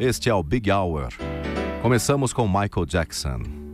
Este é o Big Hour. Começamos com Michael Jackson.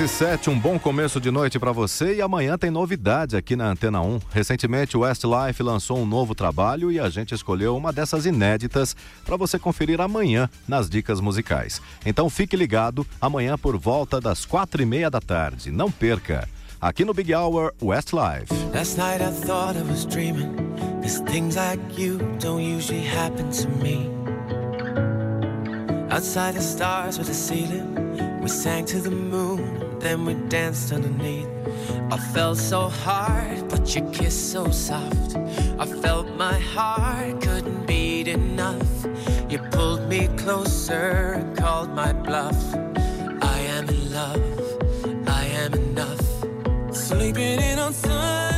E 7, um bom começo de noite para você e amanhã tem novidade aqui na Antena 1. Recentemente o Westlife lançou um novo trabalho e a gente escolheu uma dessas inéditas para você conferir amanhã nas dicas musicais. Então fique ligado, amanhã por volta das quatro e meia da tarde. Não perca! Aqui no Big Hour Westlife. Last night I thought I was dreaming, cause things like you don't usually happen to me. Outside the stars with ceiling, we sang to the moon. Then we danced underneath. I felt so hard, but your kiss so soft. I felt my heart couldn't beat enough. You pulled me closer, called my bluff. I am in love, I am enough. Sleeping in on sun.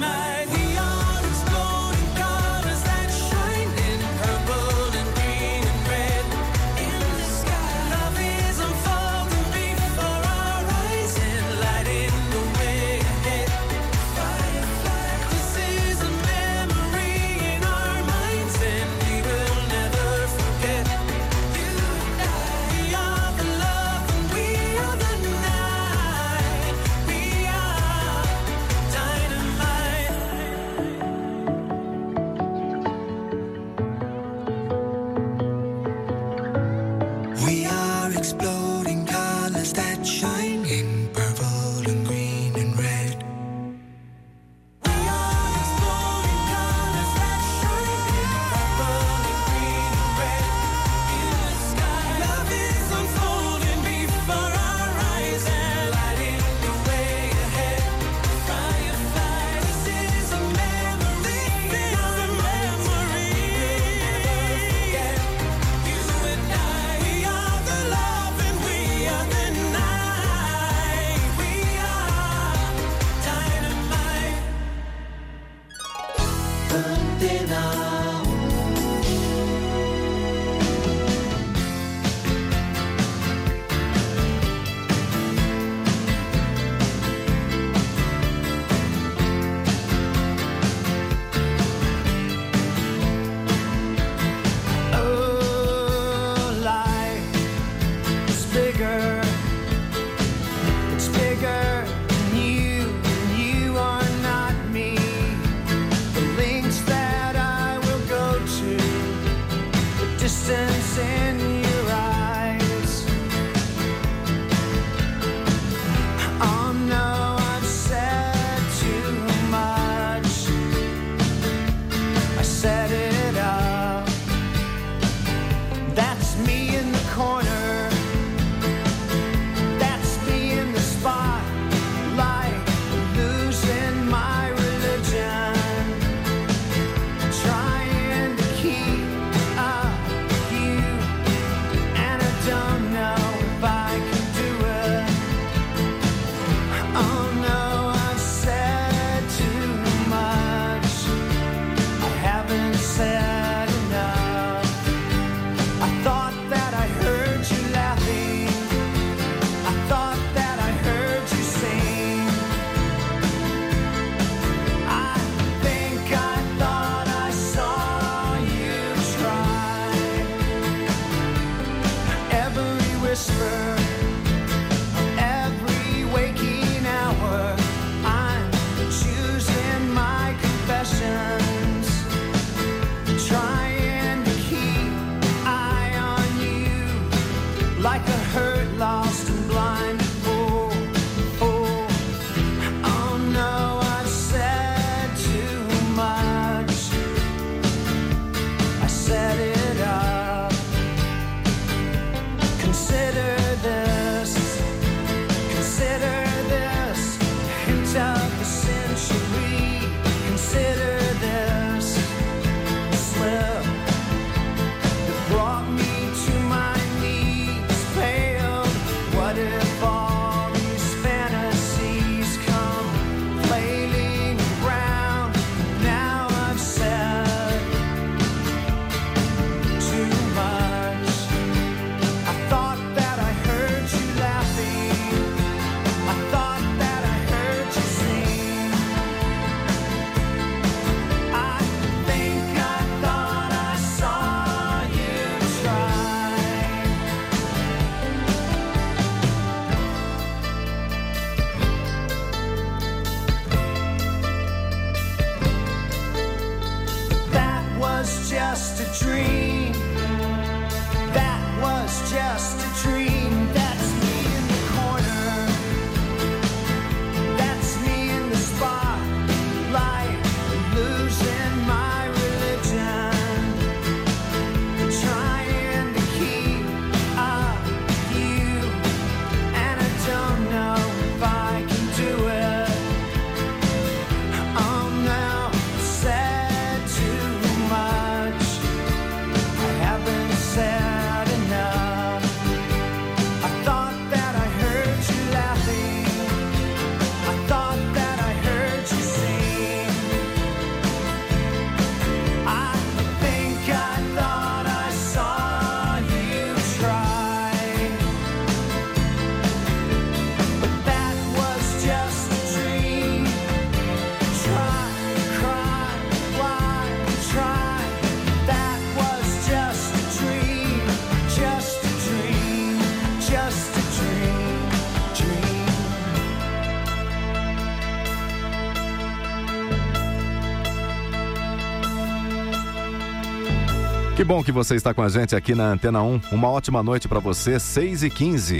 bom que você está com a gente aqui na Antena 1. Uma ótima noite para você, 6 e 15.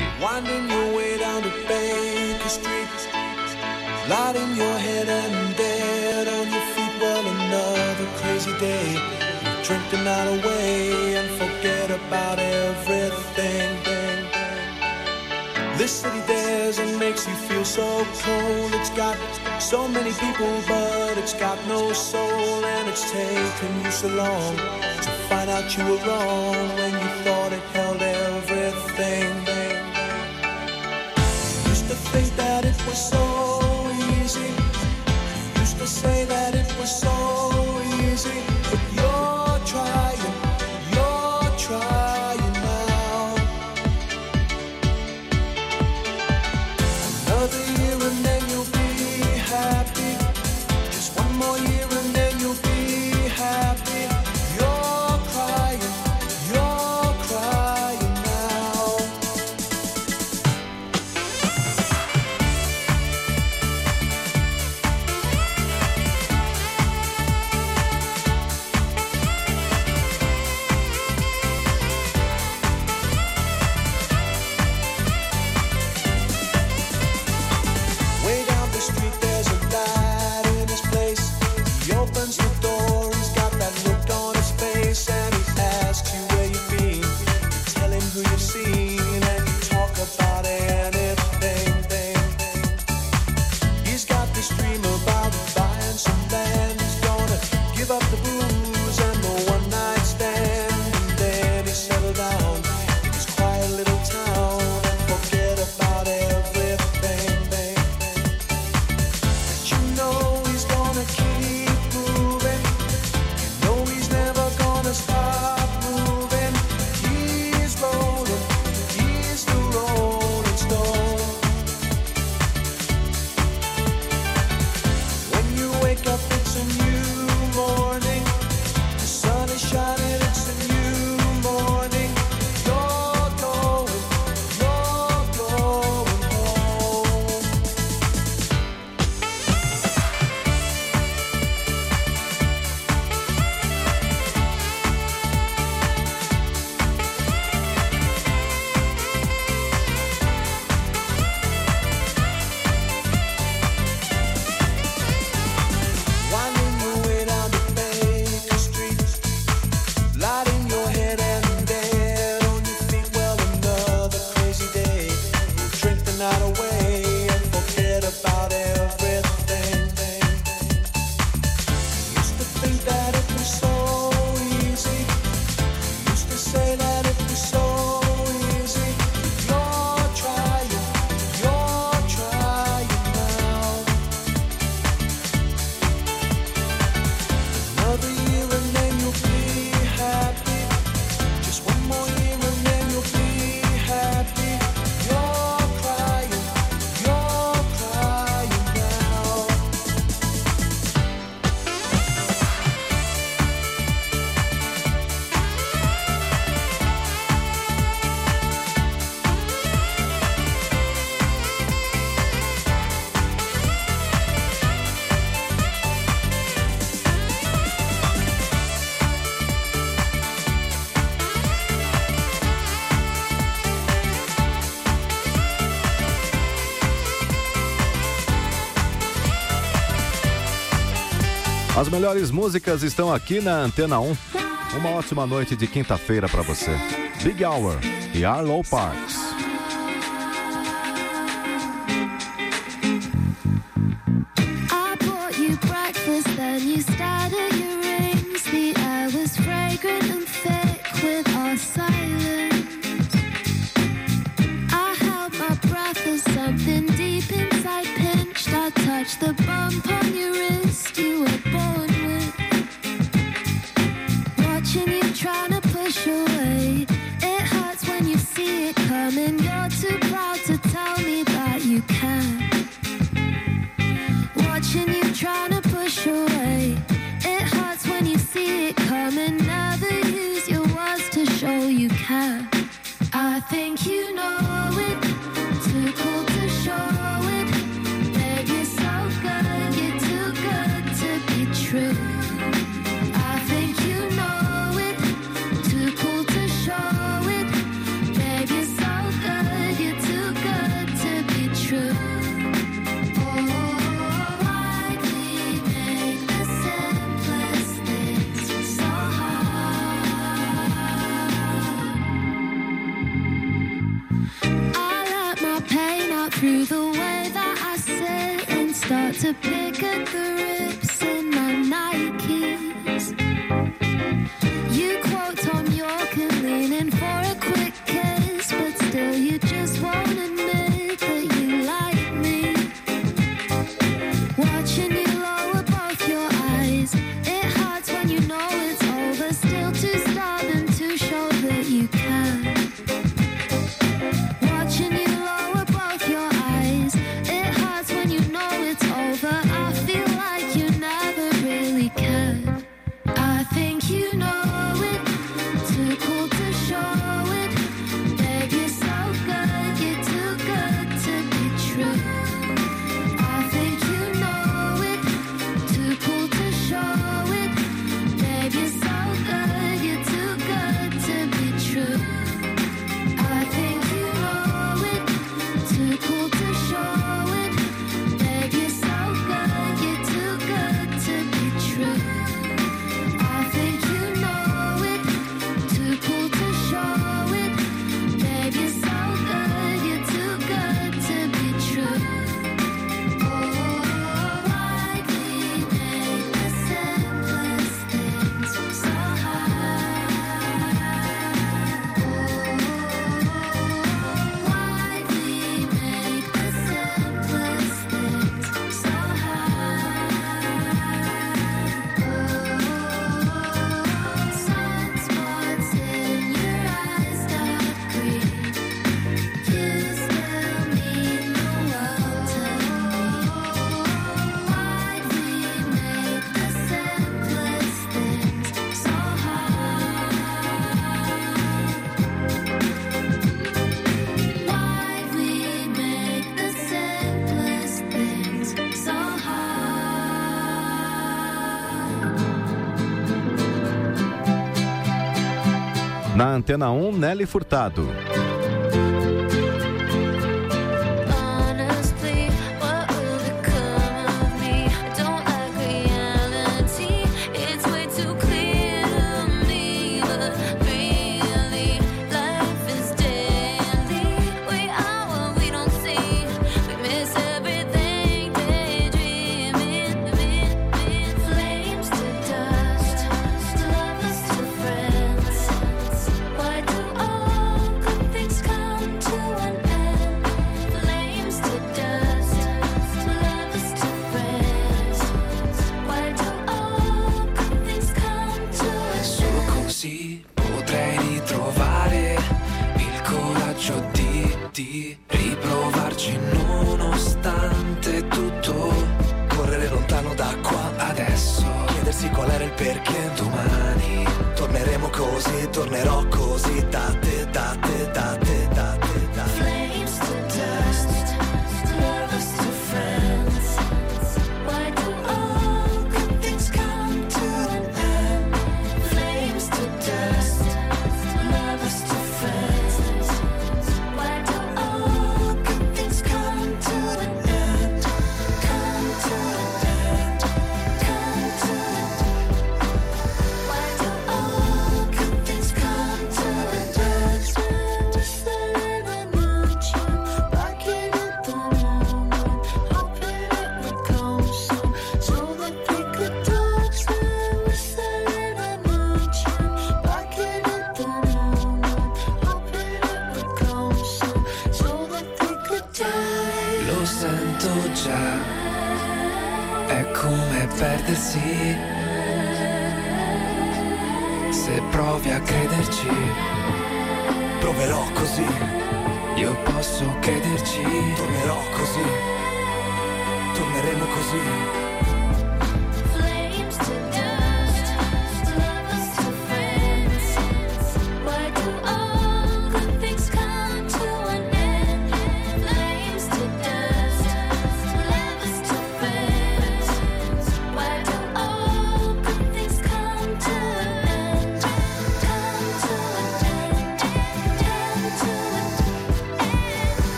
Lighting your head and dead on your feet, well, another crazy day. Drink the night away and forget about everything. This city dares and makes you feel so cold. It's got so many people, but it's got no soul, and it's taken you so long find out you were wrong melhores músicas estão aqui na Antena 1. Uma ótima noite de quinta-feira para você. Big Hour e Arlo Parks. Antena 1, Nelly Furtado.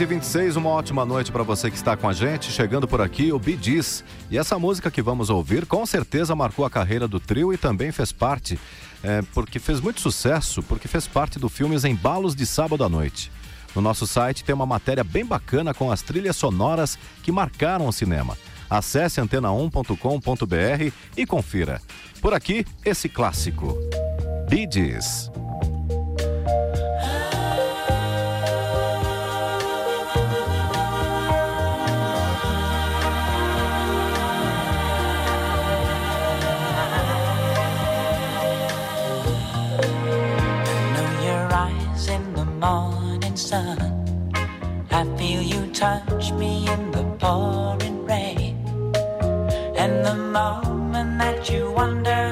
6h26, uma ótima noite para você que está com a gente. Chegando por aqui, o Bidis E essa música que vamos ouvir com certeza marcou a carreira do trio e também fez parte, é, porque fez muito sucesso, porque fez parte do filme Os Embalos de Sábado à Noite. No nosso site tem uma matéria bem bacana com as trilhas sonoras que marcaram o cinema. Acesse antena1.com.br e confira. Por aqui, esse clássico. Bidis morning sun. I feel you touch me in the pouring rain. And the moment that you wonder.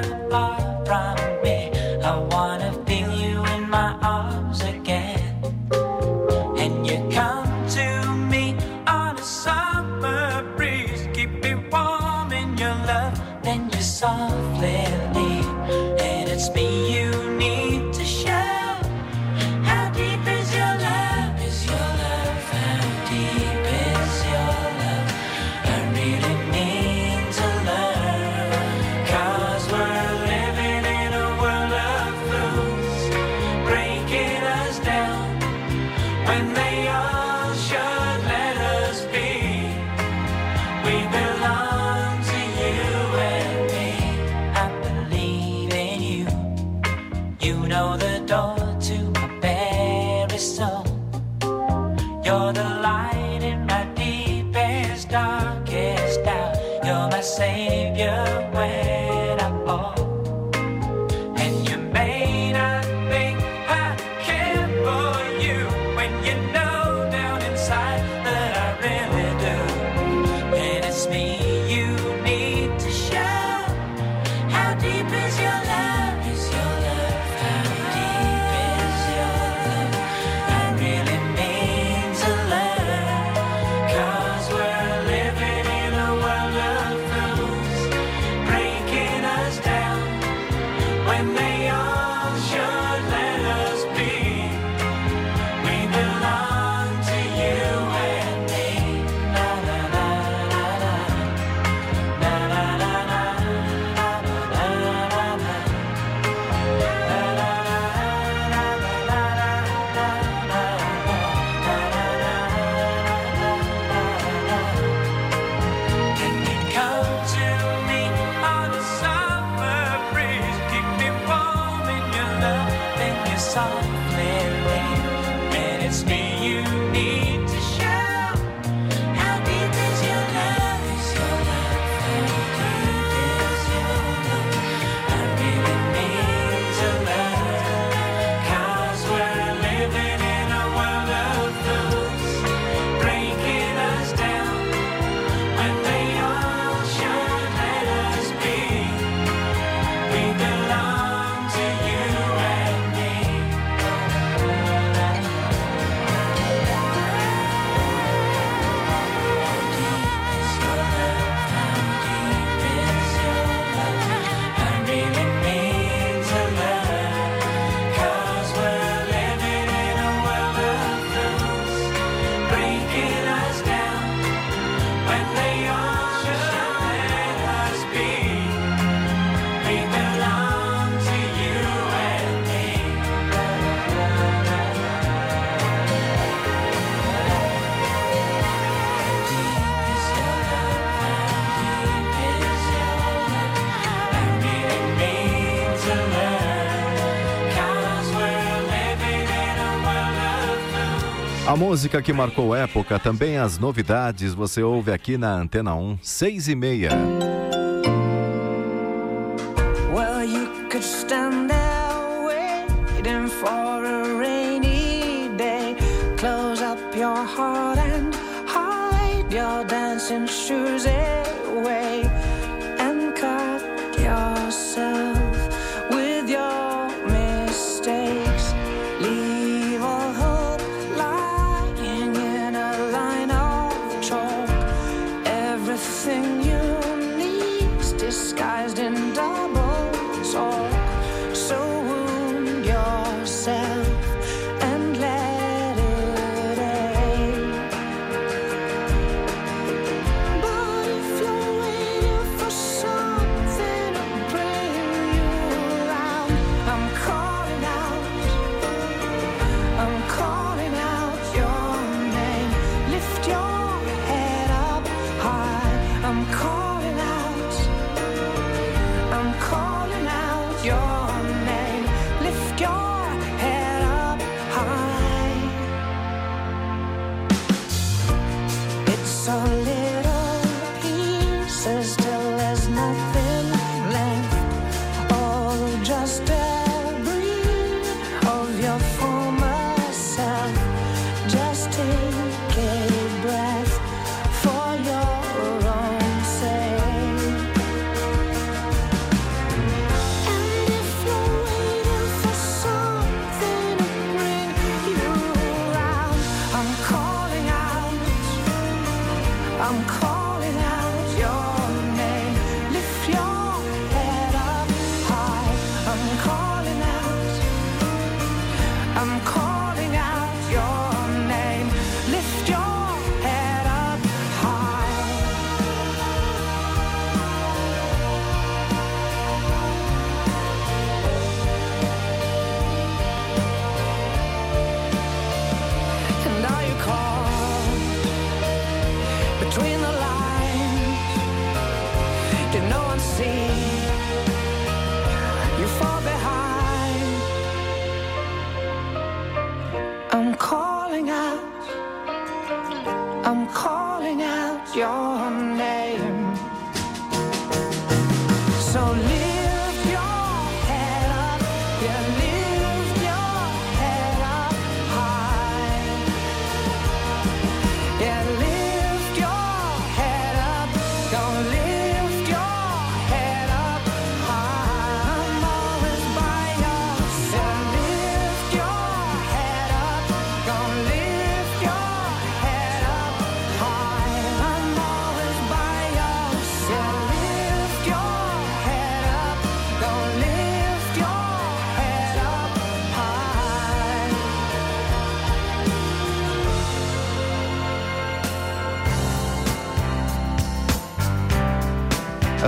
música que marcou época, também as novidades, você ouve aqui na Antena 1, 6 e meia.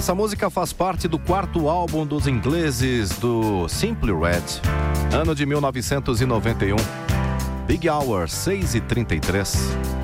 Essa música faz parte do quarto álbum dos ingleses do Simply Red, ano de 1991. Big Hour 6 e 33.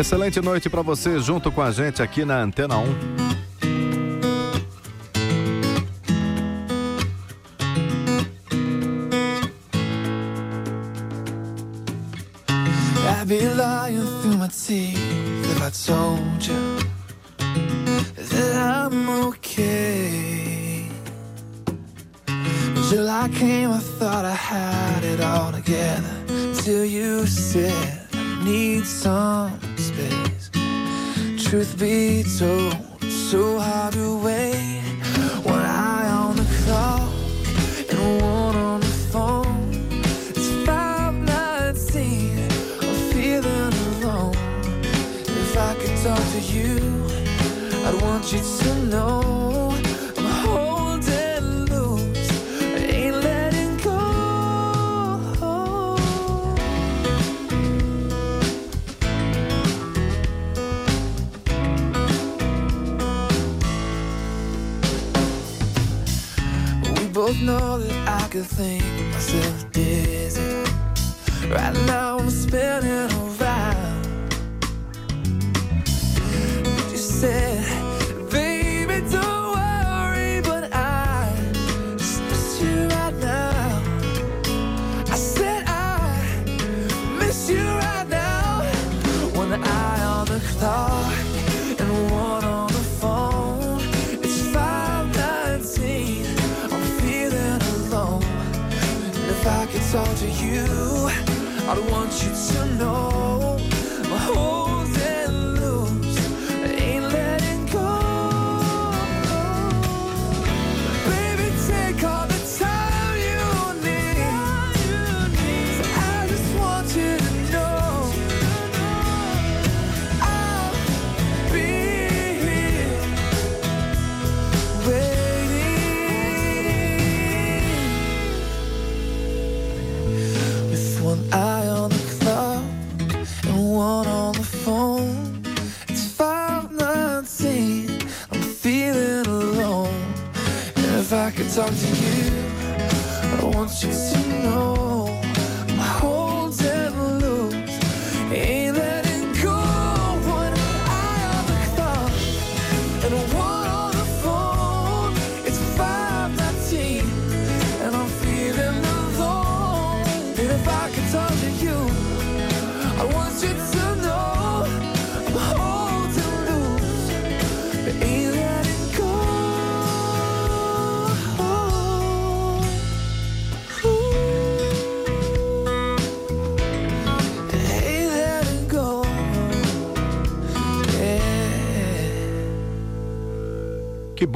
Excelente noite para você junto com a gente aqui na Antena 1. no.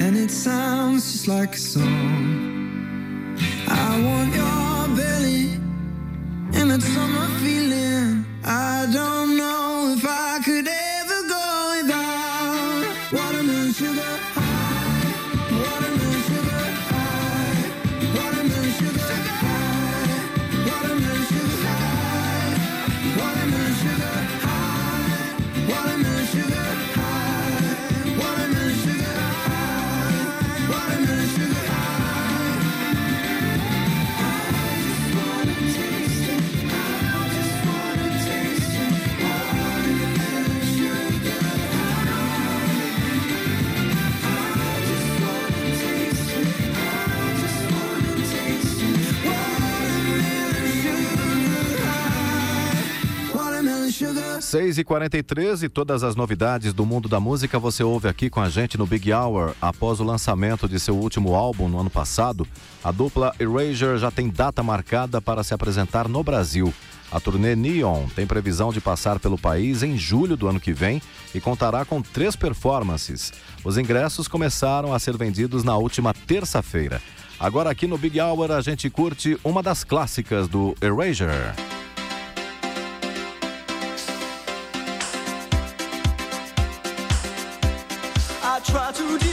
and it sounds just like a song. 6h43 e todas as novidades do mundo da música você ouve aqui com a gente no Big Hour. Após o lançamento de seu último álbum no ano passado, a dupla Erasure já tem data marcada para se apresentar no Brasil. A turnê Neon tem previsão de passar pelo país em julho do ano que vem e contará com três performances. Os ingressos começaram a ser vendidos na última terça-feira. Agora aqui no Big Hour a gente curte uma das clássicas do Erasure. try to do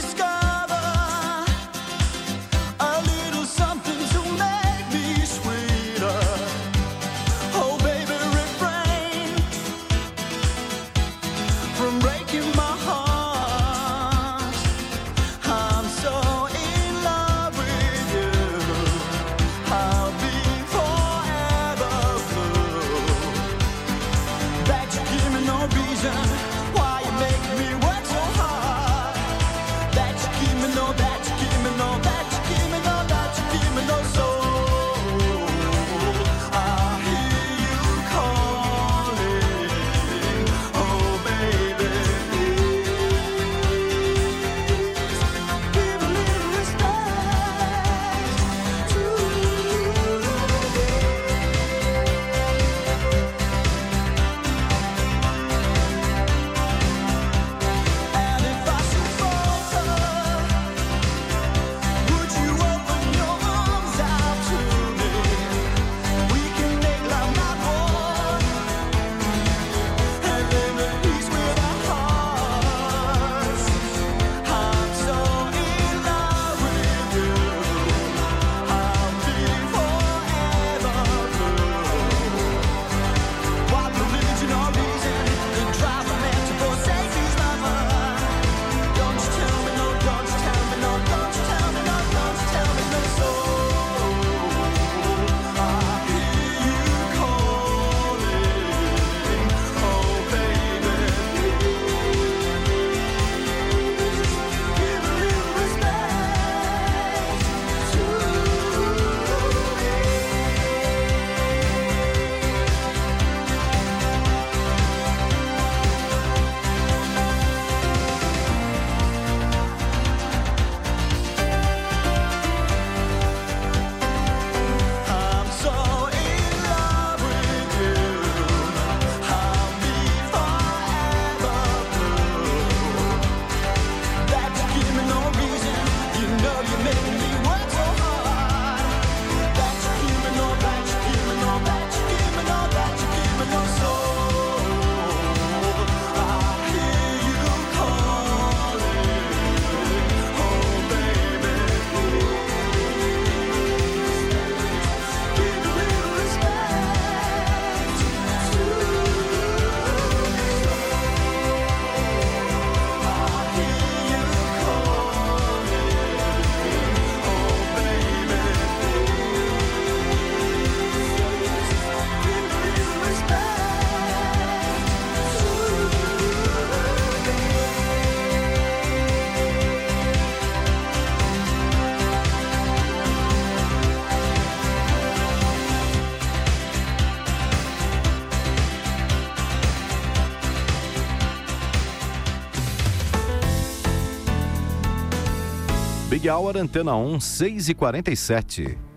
Happy Hour Antena 1, 6h47.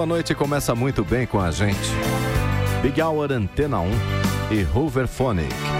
Sua noite começa muito bem com a gente. Big Hour Antena 1 e Hooverphonic.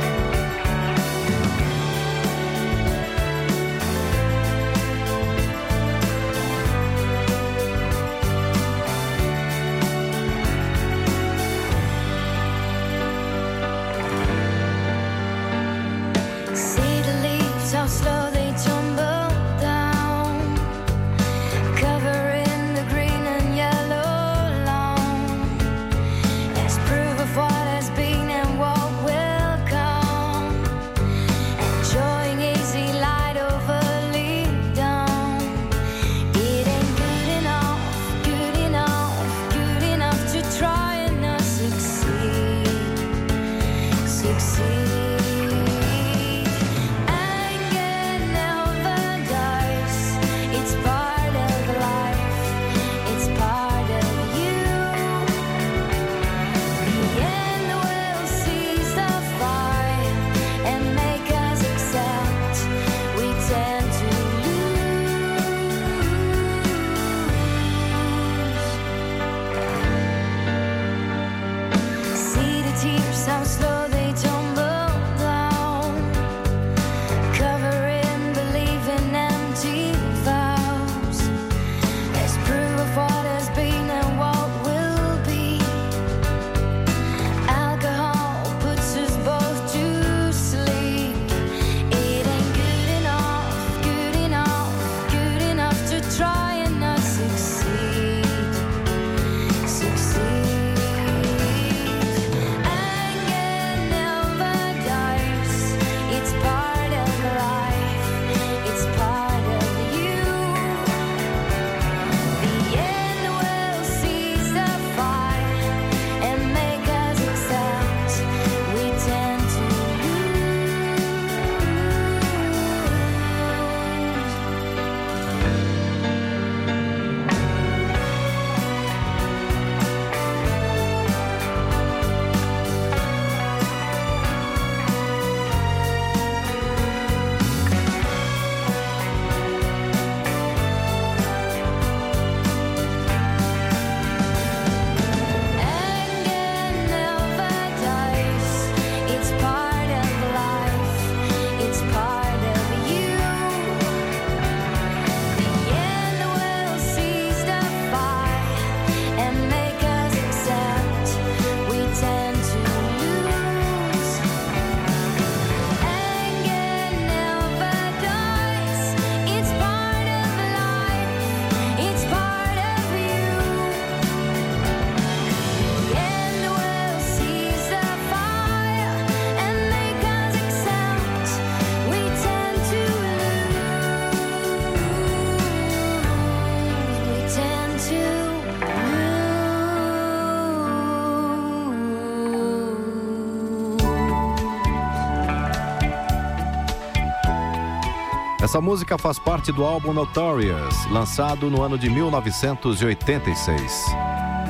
Essa música faz parte do álbum Notorious, lançado no ano de 1986.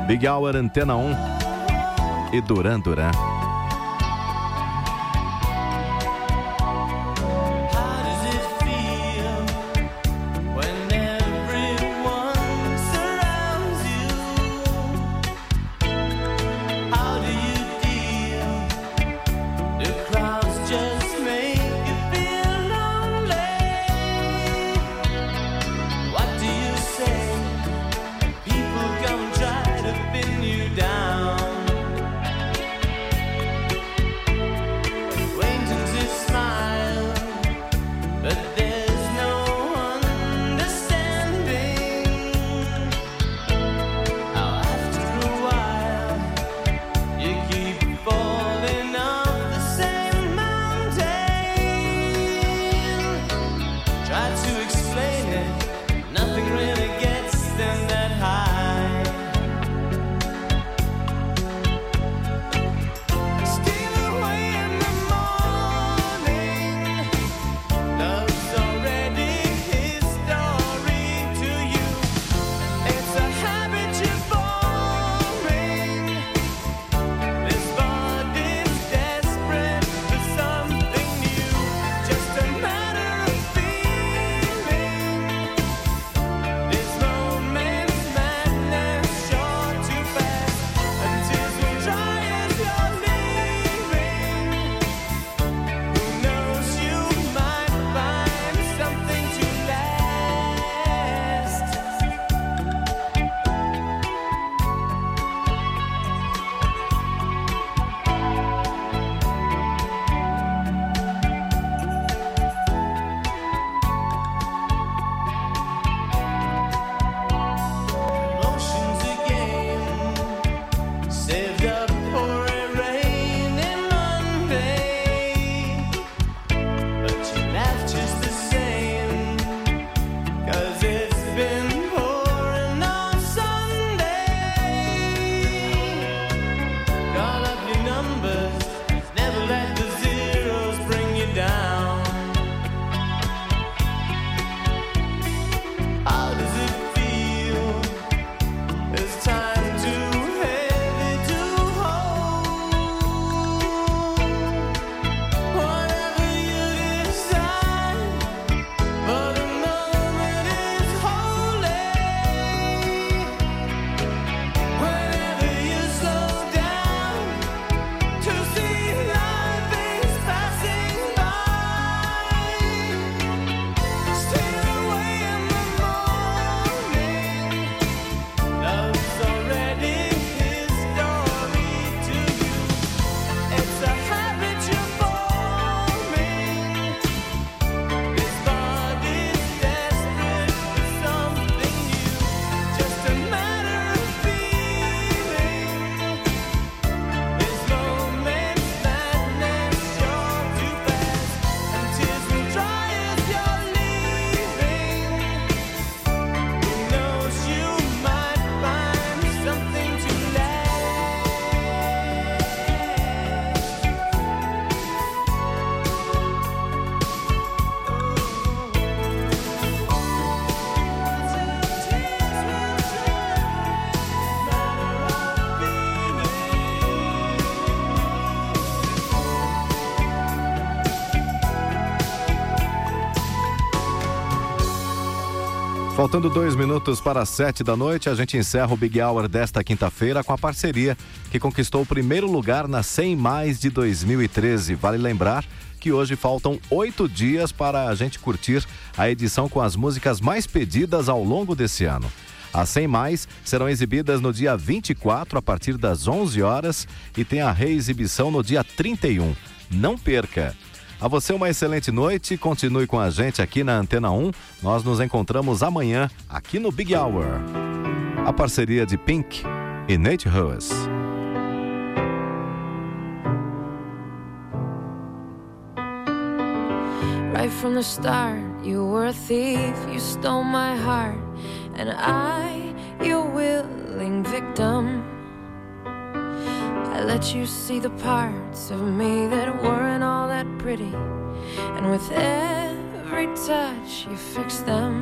Big Hour Antena 1 e Duran Duran. Faltando dois minutos para sete da noite, a gente encerra o Big Hour desta quinta-feira com a parceria que conquistou o primeiro lugar na 100 Mais de 2013. Vale lembrar que hoje faltam oito dias para a gente curtir a edição com as músicas mais pedidas ao longo desse ano. As 100 mais serão exibidas no dia 24 a partir das 11 horas e tem a reexibição no dia 31. Não perca! A você uma excelente noite, continue com a gente aqui na Antena 1. Nós nos encontramos amanhã aqui no Big Hour. A parceria de Pink e Nate Russ. Right from the start, you were a thief, you stole my heart, and I, your willing victim. I let you see the parts of me that weren't all that pretty, and with every touch, you fix them.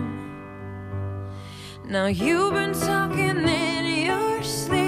Now you've been talking in your sleep.